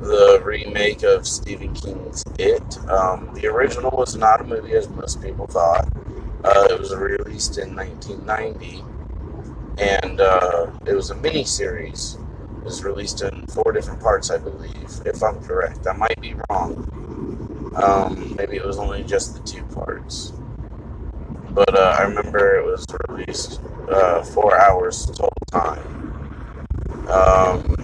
the remake of Stephen King's It. Um, the original was not a movie as most people thought. Uh, it was released in 1990, and uh, it was a mini series. It was released in four different parts, I believe, if I'm correct. I might be wrong. Um, maybe it was only just the two parts but uh, I remember it was released uh, four hours total time. Um,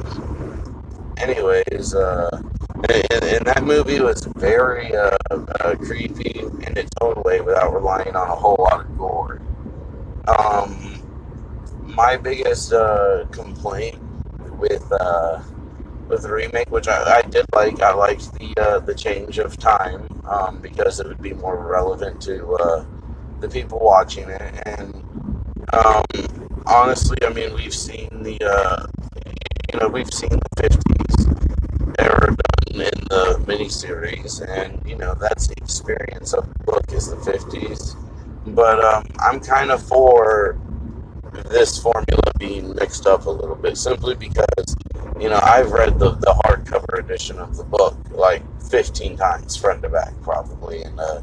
anyways, uh, and, that movie was very uh, uh, creepy in its own way without relying on a whole lot of gore. Um, my biggest uh, complaint with with the remake, which I, I, did like, I liked the the change of time um, because it would be more relevant to the people watching it. And um, honestly, I mean, we've seen the, uh, you know, we've seen the 50s ever done in the miniseries, and, you know, that's the experience of the book is the 50s. but um, I'm kind of for this formula being mixed up a little bit simply because you know I've read the, the hardcover edition of the book like 15 times front to back probably and uh,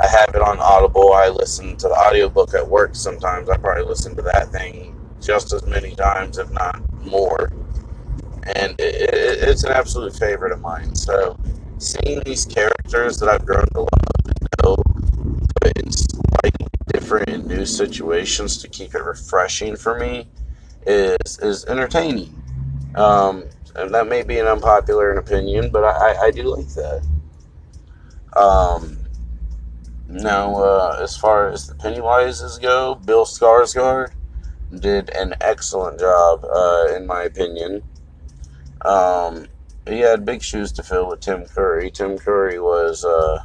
I have it on Audible I listen to the audiobook at work sometimes I probably listen to that thing just as many times if not more and it, it, it's an absolute favorite of mine so seeing these characters that I've grown to love and know put in slightly different and new situations to keep it refreshing for me is is entertaining. Um, and that may be an unpopular opinion, but I, I do like that. Um, now, uh, as far as the Pennywises go, Bill Skarsgård did an excellent job, uh, in my opinion. Um, he had big shoes to fill with Tim Curry. Tim Curry was uh,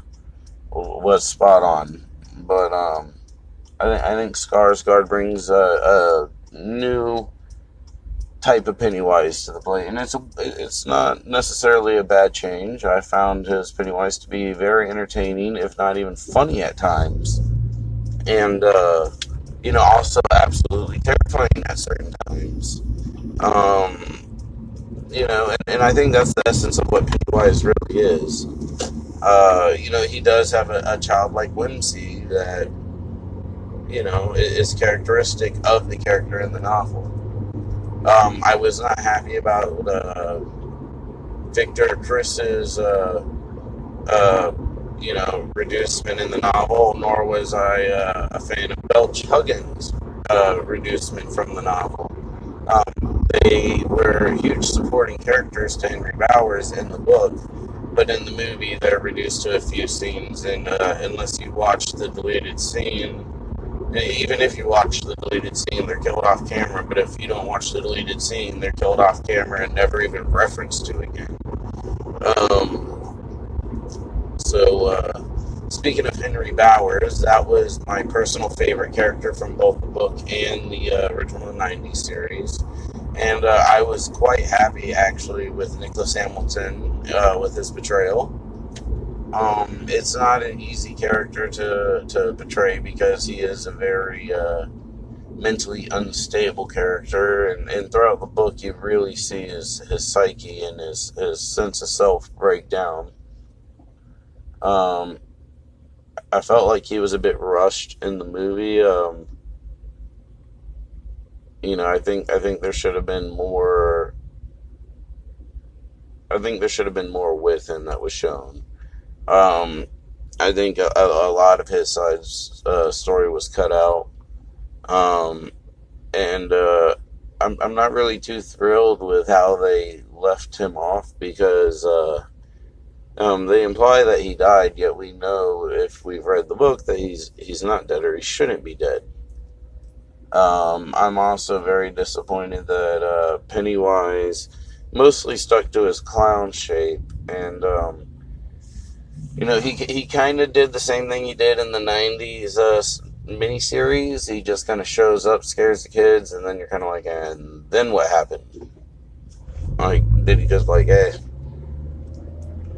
was spot on, but um, I think I think Skarsgård brings a, a new type of Pennywise to the plate, and it's a, it's not necessarily a bad change. I found his Pennywise to be very entertaining, if not even funny at times, and uh, you know also absolutely terrifying at certain times. Um, you know, and, and I think that's the essence of what Pennywise really is. Uh, you know, he does have a, a childlike whimsy that, you know, is characteristic of the character in the novel. Um, I was not happy about uh, Victor Criss's, uh, uh, you know, reducement in the novel, nor was I uh, a fan of Belch Huggins' uh, reducement from the novel. Um, they were huge supporting characters to Henry Bowers in the book, but in the movie they're reduced to a few scenes. And uh, unless you watch the deleted scene, even if you watch the deleted scene, they're killed off camera. But if you don't watch the deleted scene, they're killed off camera and never even referenced to again. Um, so, uh, speaking of Henry Bowers, that was my personal favorite character from both the book and the uh, original 90s series. And uh, I was quite happy actually with Nicholas Hamilton uh, with his betrayal. Um, it's not an easy character to, to portray because he is a very uh, mentally unstable character, and, and throughout the book, you really see his, his psyche and his, his sense of self break down. Um, I felt like he was a bit rushed in the movie. Um, you know, I think I think there should have been more. I think there should have been more with him that was shown. Um, I think a, a, lot of his side's uh, story was cut out, um, and uh, I'm I'm not really too thrilled with how they left him off because uh, um, they imply that he died, yet we know if we've read the book that he's he's not dead or he shouldn't be dead. Um, I'm also very disappointed that uh, Pennywise mostly stuck to his clown shape, and um, you know he he kind of did the same thing he did in the '90s uh, miniseries. He just kind of shows up, scares the kids, and then you're kind of like, and then what happened? Like, did he just like, hey?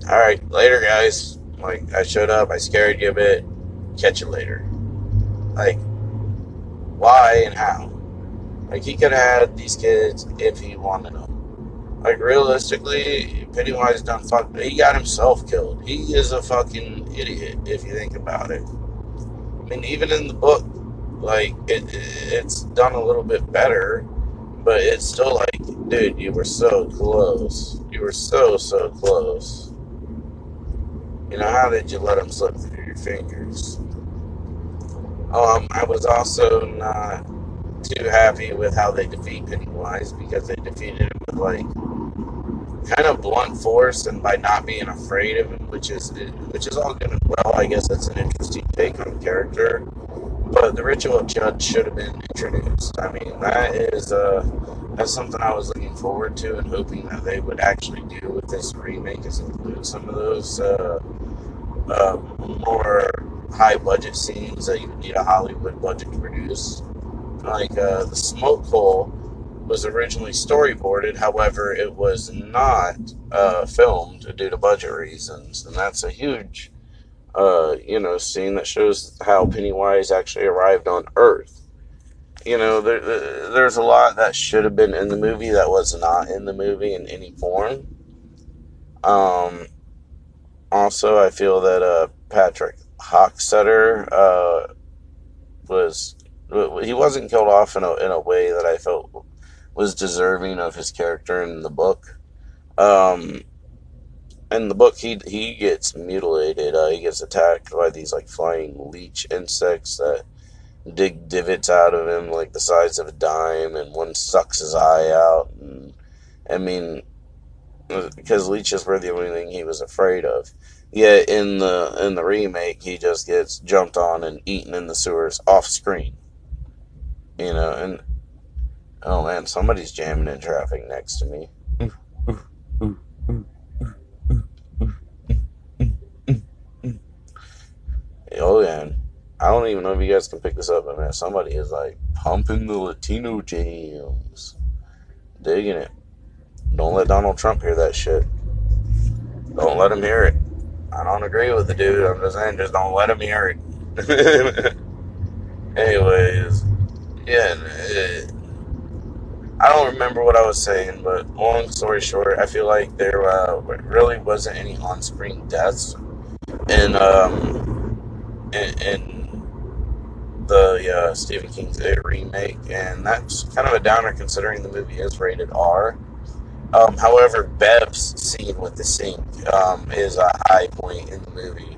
all right, later, guys. Like, I showed up, I scared you a bit. Catch you later. Like, why and how? Like, he could have had these kids if he wanted them. Like, realistically, Pennywise done fuck. He got himself killed. He is a fucking idiot if you think about it. I mean, even in the book, like, it, it's done a little bit better, but it's still like, dude, you were so close. You were so, so close. You know, how did you let them slip through your fingers? Um, I was also not too happy with how they defeat Pennywise because they defeated him with like kind of blunt force and by not being afraid of him, which is which is all good and well. I guess that's an interesting take on character. But the ritual of Chüd should have been introduced. I mean, that is uh, that's something I was looking forward to and hoping that they would actually do with this remake is include some of those uh, uh, more high budget scenes that you need a Hollywood budget to produce. Like uh, the smoke hole was originally storyboarded, however, it was not uh, filmed due to budget reasons, and that's a huge uh, you know, scene that shows how Pennywise actually arrived on Earth. You know, there, there- there's a lot that should have been in the movie that was not in the movie in any form. Um, also, I feel that uh, Patrick Hockstetter uh, was he wasn't killed off in a in a way that I felt was deserving of his character in the book. Um, in the book, he he gets mutilated. Uh, he gets attacked by these like flying leech insects that dig divots out of him like the size of a dime, and one sucks his eye out. And I mean, because leeches were the only thing he was afraid of. Yet in the in the remake, he just gets jumped on and eaten in the sewers off screen. You know, and oh man, somebody's jamming in traffic next to me. Oh yeah, I don't even know if you guys can pick this up, but man, somebody is like pumping the Latino jams, digging it. Don't let Donald Trump hear that shit. Don't let him hear it. I don't agree with the dude. I'm just saying, just don't let him hear it. (laughs) Anyways, yeah, I don't remember what I was saying, but long story short, I feel like there uh, really wasn't any on-screen deaths in um in, in the uh, Stephen King's It remake, and that's kind of a downer considering the movie is rated R. Um, however, Bev's scene with the sink um, is a high point in the movie.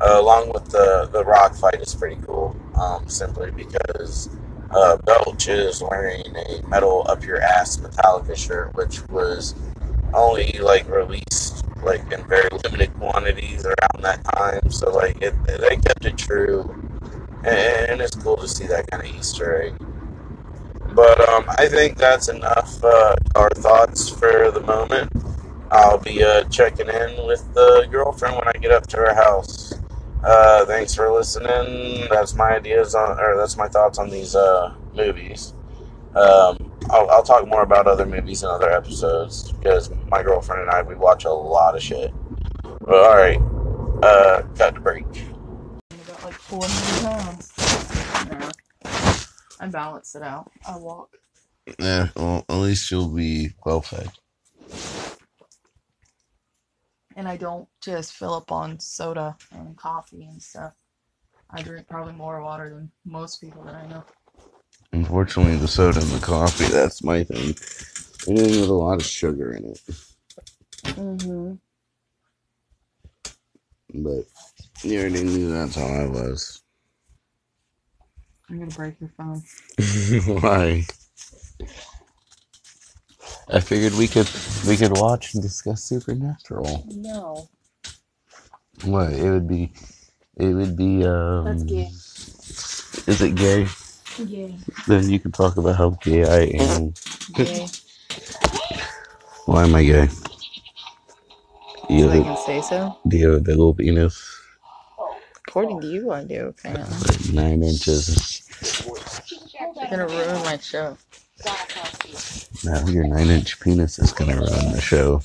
Uh, along with the the rock fight is pretty cool, um, simply because uh, Belch is wearing a metal up your ass Metallica shirt, which was only like released like in very limited quantities around that time. So like it, they kept it true, and, and it's cool to see that kind of Easter egg. But um, I think that's enough uh, our thoughts for the moment. I'll be uh, checking in with the girlfriend when I get up to her house. Uh, thanks for listening. That's my ideas on, or that's my thoughts on these uh, movies. Um, I'll, I'll talk more about other movies in other episodes because my girlfriend and I we watch a lot of shit. But all right, uh, cut the break. About like 400 pounds. No. I balance it out. I walk. Yeah, well, at least you'll be well fed. And I don't just fill up on soda and coffee and stuff. I drink probably more water than most people that I know. Unfortunately, the soda and the coffee, that's my thing. Anything with a lot of sugar in it. Mm-hmm. But you already knew that's how I was. I'm gonna break your phone. (laughs) Why? I figured we could we could watch and discuss Supernatural. No. What? It would be it would be um That's gay. Is it gay? Yay. Then you can talk about how gay I am. Yay. Why am I gay? Do you I can say so? do you have a big old penis? According to you, I do, apparently. Like nine inches. You're gonna ruin my show. Now your nine inch penis is gonna run the show.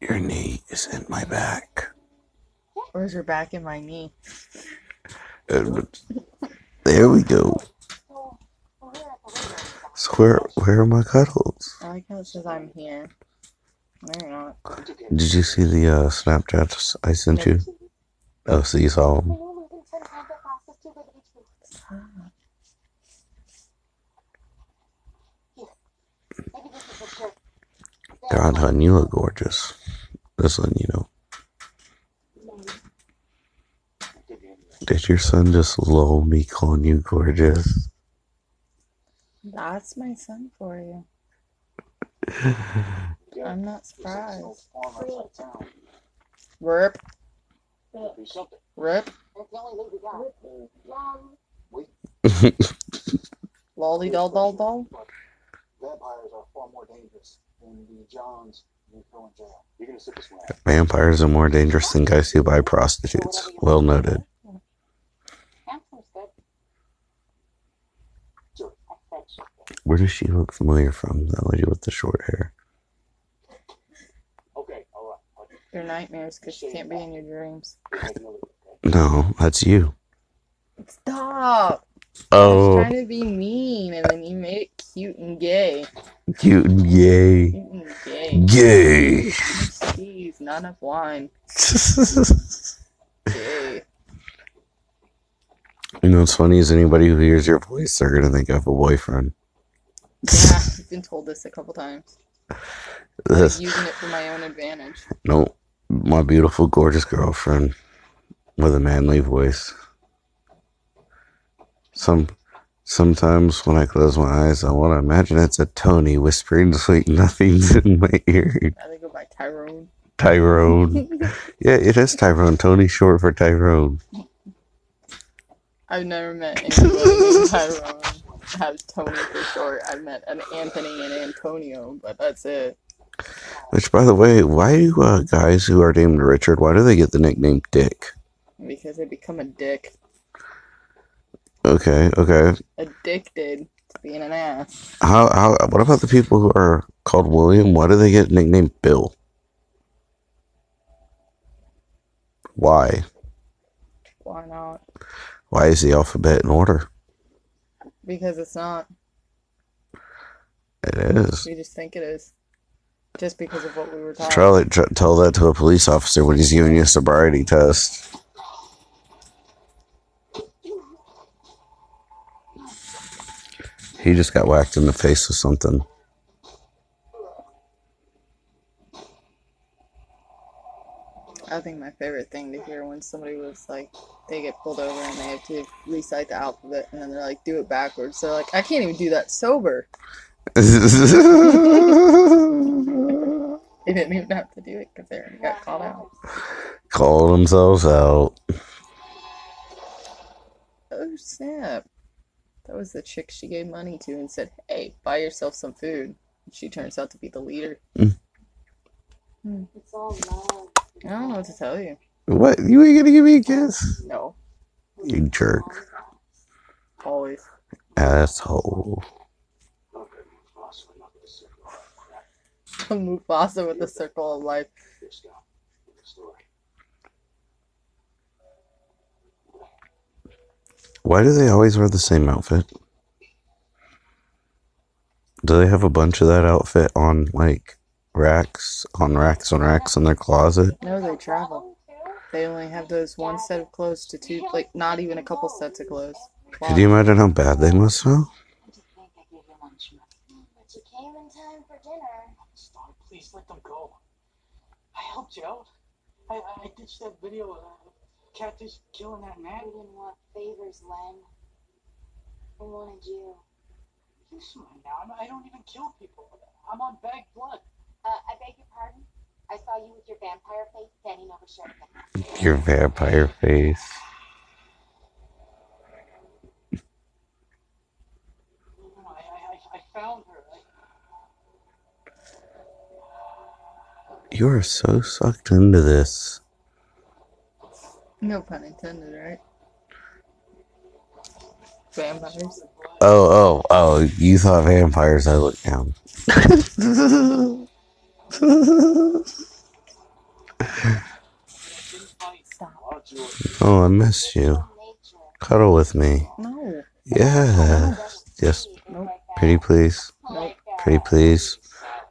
Your knee is in my back. Where's your back in my knee? Uh, There we go. So where where are my cuddles? I like how it says I'm here. No, you're not. Did you see the uh, Snapchats I sent you? Oh, so you saw. God, hun, you look gorgeous. This one, you know. Did your son just lull me calling you gorgeous? That's my son for you. (laughs) I'm not surprised. Rip. Rip. (laughs) Lolly doll doll doll. Vampires are far more dangerous than the Johns who go in jail. You're gonna sit this one. Vampires are more dangerous than guys who buy prostitutes. Well noted. Where does she look familiar from? That lady with the short hair. Okay, all Nightmares because she can't be in your dreams. take another look, okay? No, that's you. Stop! I was Oh, trying to be mean, and then you made it cute and gay. cute and yay. Cute and gay. Gay. Jeez, not enough (laughs) wine. Gay. you know what's funny is anybody who hears your voice, they're gonna think I have a boyfriend. Yeah, you've been told this a couple times. (laughs) This, Using it for my own advantage. no, my beautiful, gorgeous girlfriend with a manly voice. Some, sometimes when I close my eyes, I want to imagine it's a Tony whispering sweet nothings (laughs) in my ear. I think go by Tyrone. Tyrone. (laughs) Yeah, it is Tyrone. Tony short for Tyrone. I've never met anybody named Tyrone. Has Tony for short. I've met an Anthony and Antonio, but that's it. Which, by the way, why do uh, guys who are named Richard, why do they get the nickname Dick? Because they become a dick. Okay, okay. Addicted to being an ass. How, how, what about the people who are called William? Why do they get nicknamed Bill? Why? Why not? Why is the alphabet in order? Because it's not. It is. We just think it is. Just because of what we were taught. Tell, it, tell that to a police officer when he's giving you a sobriety test. He just got whacked in the face with something. I think my favorite thing to hear when somebody was like, they get pulled over and they have to recite the alphabet and then they're like, do it backwards. They're like, I can't even do that sober. (laughs) (laughs) They didn't even have to do it because they already got called out. (sighs) Called themselves out. Oh, snap. That was the chick she gave money to and said, hey, buy yourself some food. She turns out to be the leader. Mm. It's all love. I don't know what to tell you. What? You ain't gonna give me a kiss? No, You jerk. always. Asshole. Okay, boss, we're not gonna sit around. (laughs) Mufasa with the circle of life. This guy, the story. Why do they always wear the same outfit? Do they have a bunch of that outfit on like racks, on racks, on racks in their closet? No, they travel. They only have those one set of clothes to two, like not even a couple sets of clothes. Could you imagine how bad they must smell? I just think I gave you lunch money. But you came in time for dinner. Stop, please let them go. I helped you out. I, I, I ditched that video of uh, Catfish killing that man. We didn't want favors, Len. We wanted you. You smile now. I'm, I don't even kill people. I'm on bag blood. Uh, I beg your pardon? I saw you with your vampire face standing over Sheridan. Your vampire face. No, no, I, I, I- I found her. You are so sucked into this. No pun intended, right? Vampires. Oh, oh, oh, you thought vampires, I look down. didn't fight. Stop. Oh, Oh, I miss you. Cuddle with me. No. Yeah. Yes. Nope. Pretty please. Nope. Pretty please.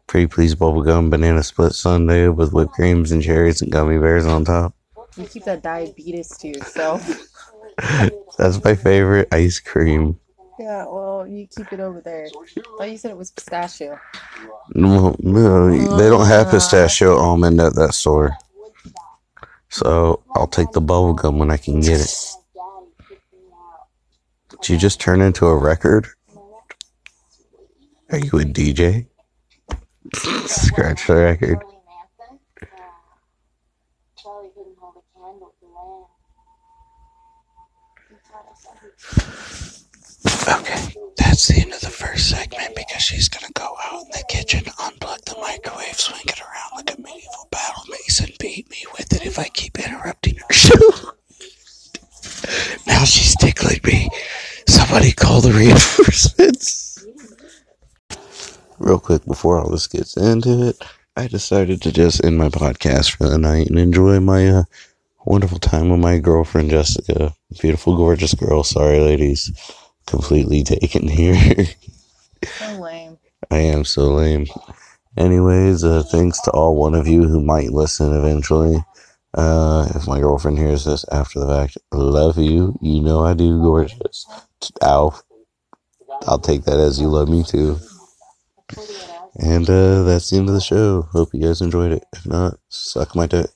Pretty please bubblegum banana split sundae with whipped creams and cherries and gummy bears on top. You keep that diabetes to yourself. (laughs) That's my favorite ice cream. yeah, well, you keep it over there. Thought you said it was pistachio. No, no, they don't have ah. pistachio almond at that store. So I'll take the bubblegum when I can get it. Did you just turn into a record? Are you a DJ? Scratch the record. Charlie Manson? Uh, Charlie couldn't hold a candle to Len. He taught us everything. Okay, that's the end of the first segment because she's gonna go out in the kitchen, unplug the microwave, swing it around like a medieval battle mace, and beat me with it if I keep interrupting her show. (laughs) now she's tickling me. Somebody call the (laughs) reinforcements. Real quick before all this gets into it, I decided to just end my podcast for the night and enjoy my uh, wonderful time with my girlfriend Jessica. Beautiful, gorgeous girl. Sorry, ladies. Completely taken (laughs) here. So lame. I am so lame. Anyways, uh, thanks to all one of you who might listen eventually. Uh, if my girlfriend hears this after the fact, love you. You know I do, gorgeous. Ow. I'll take that as you love me too. And uh, that's the end of the show. Hope you guys enjoyed it. If not, suck my dick.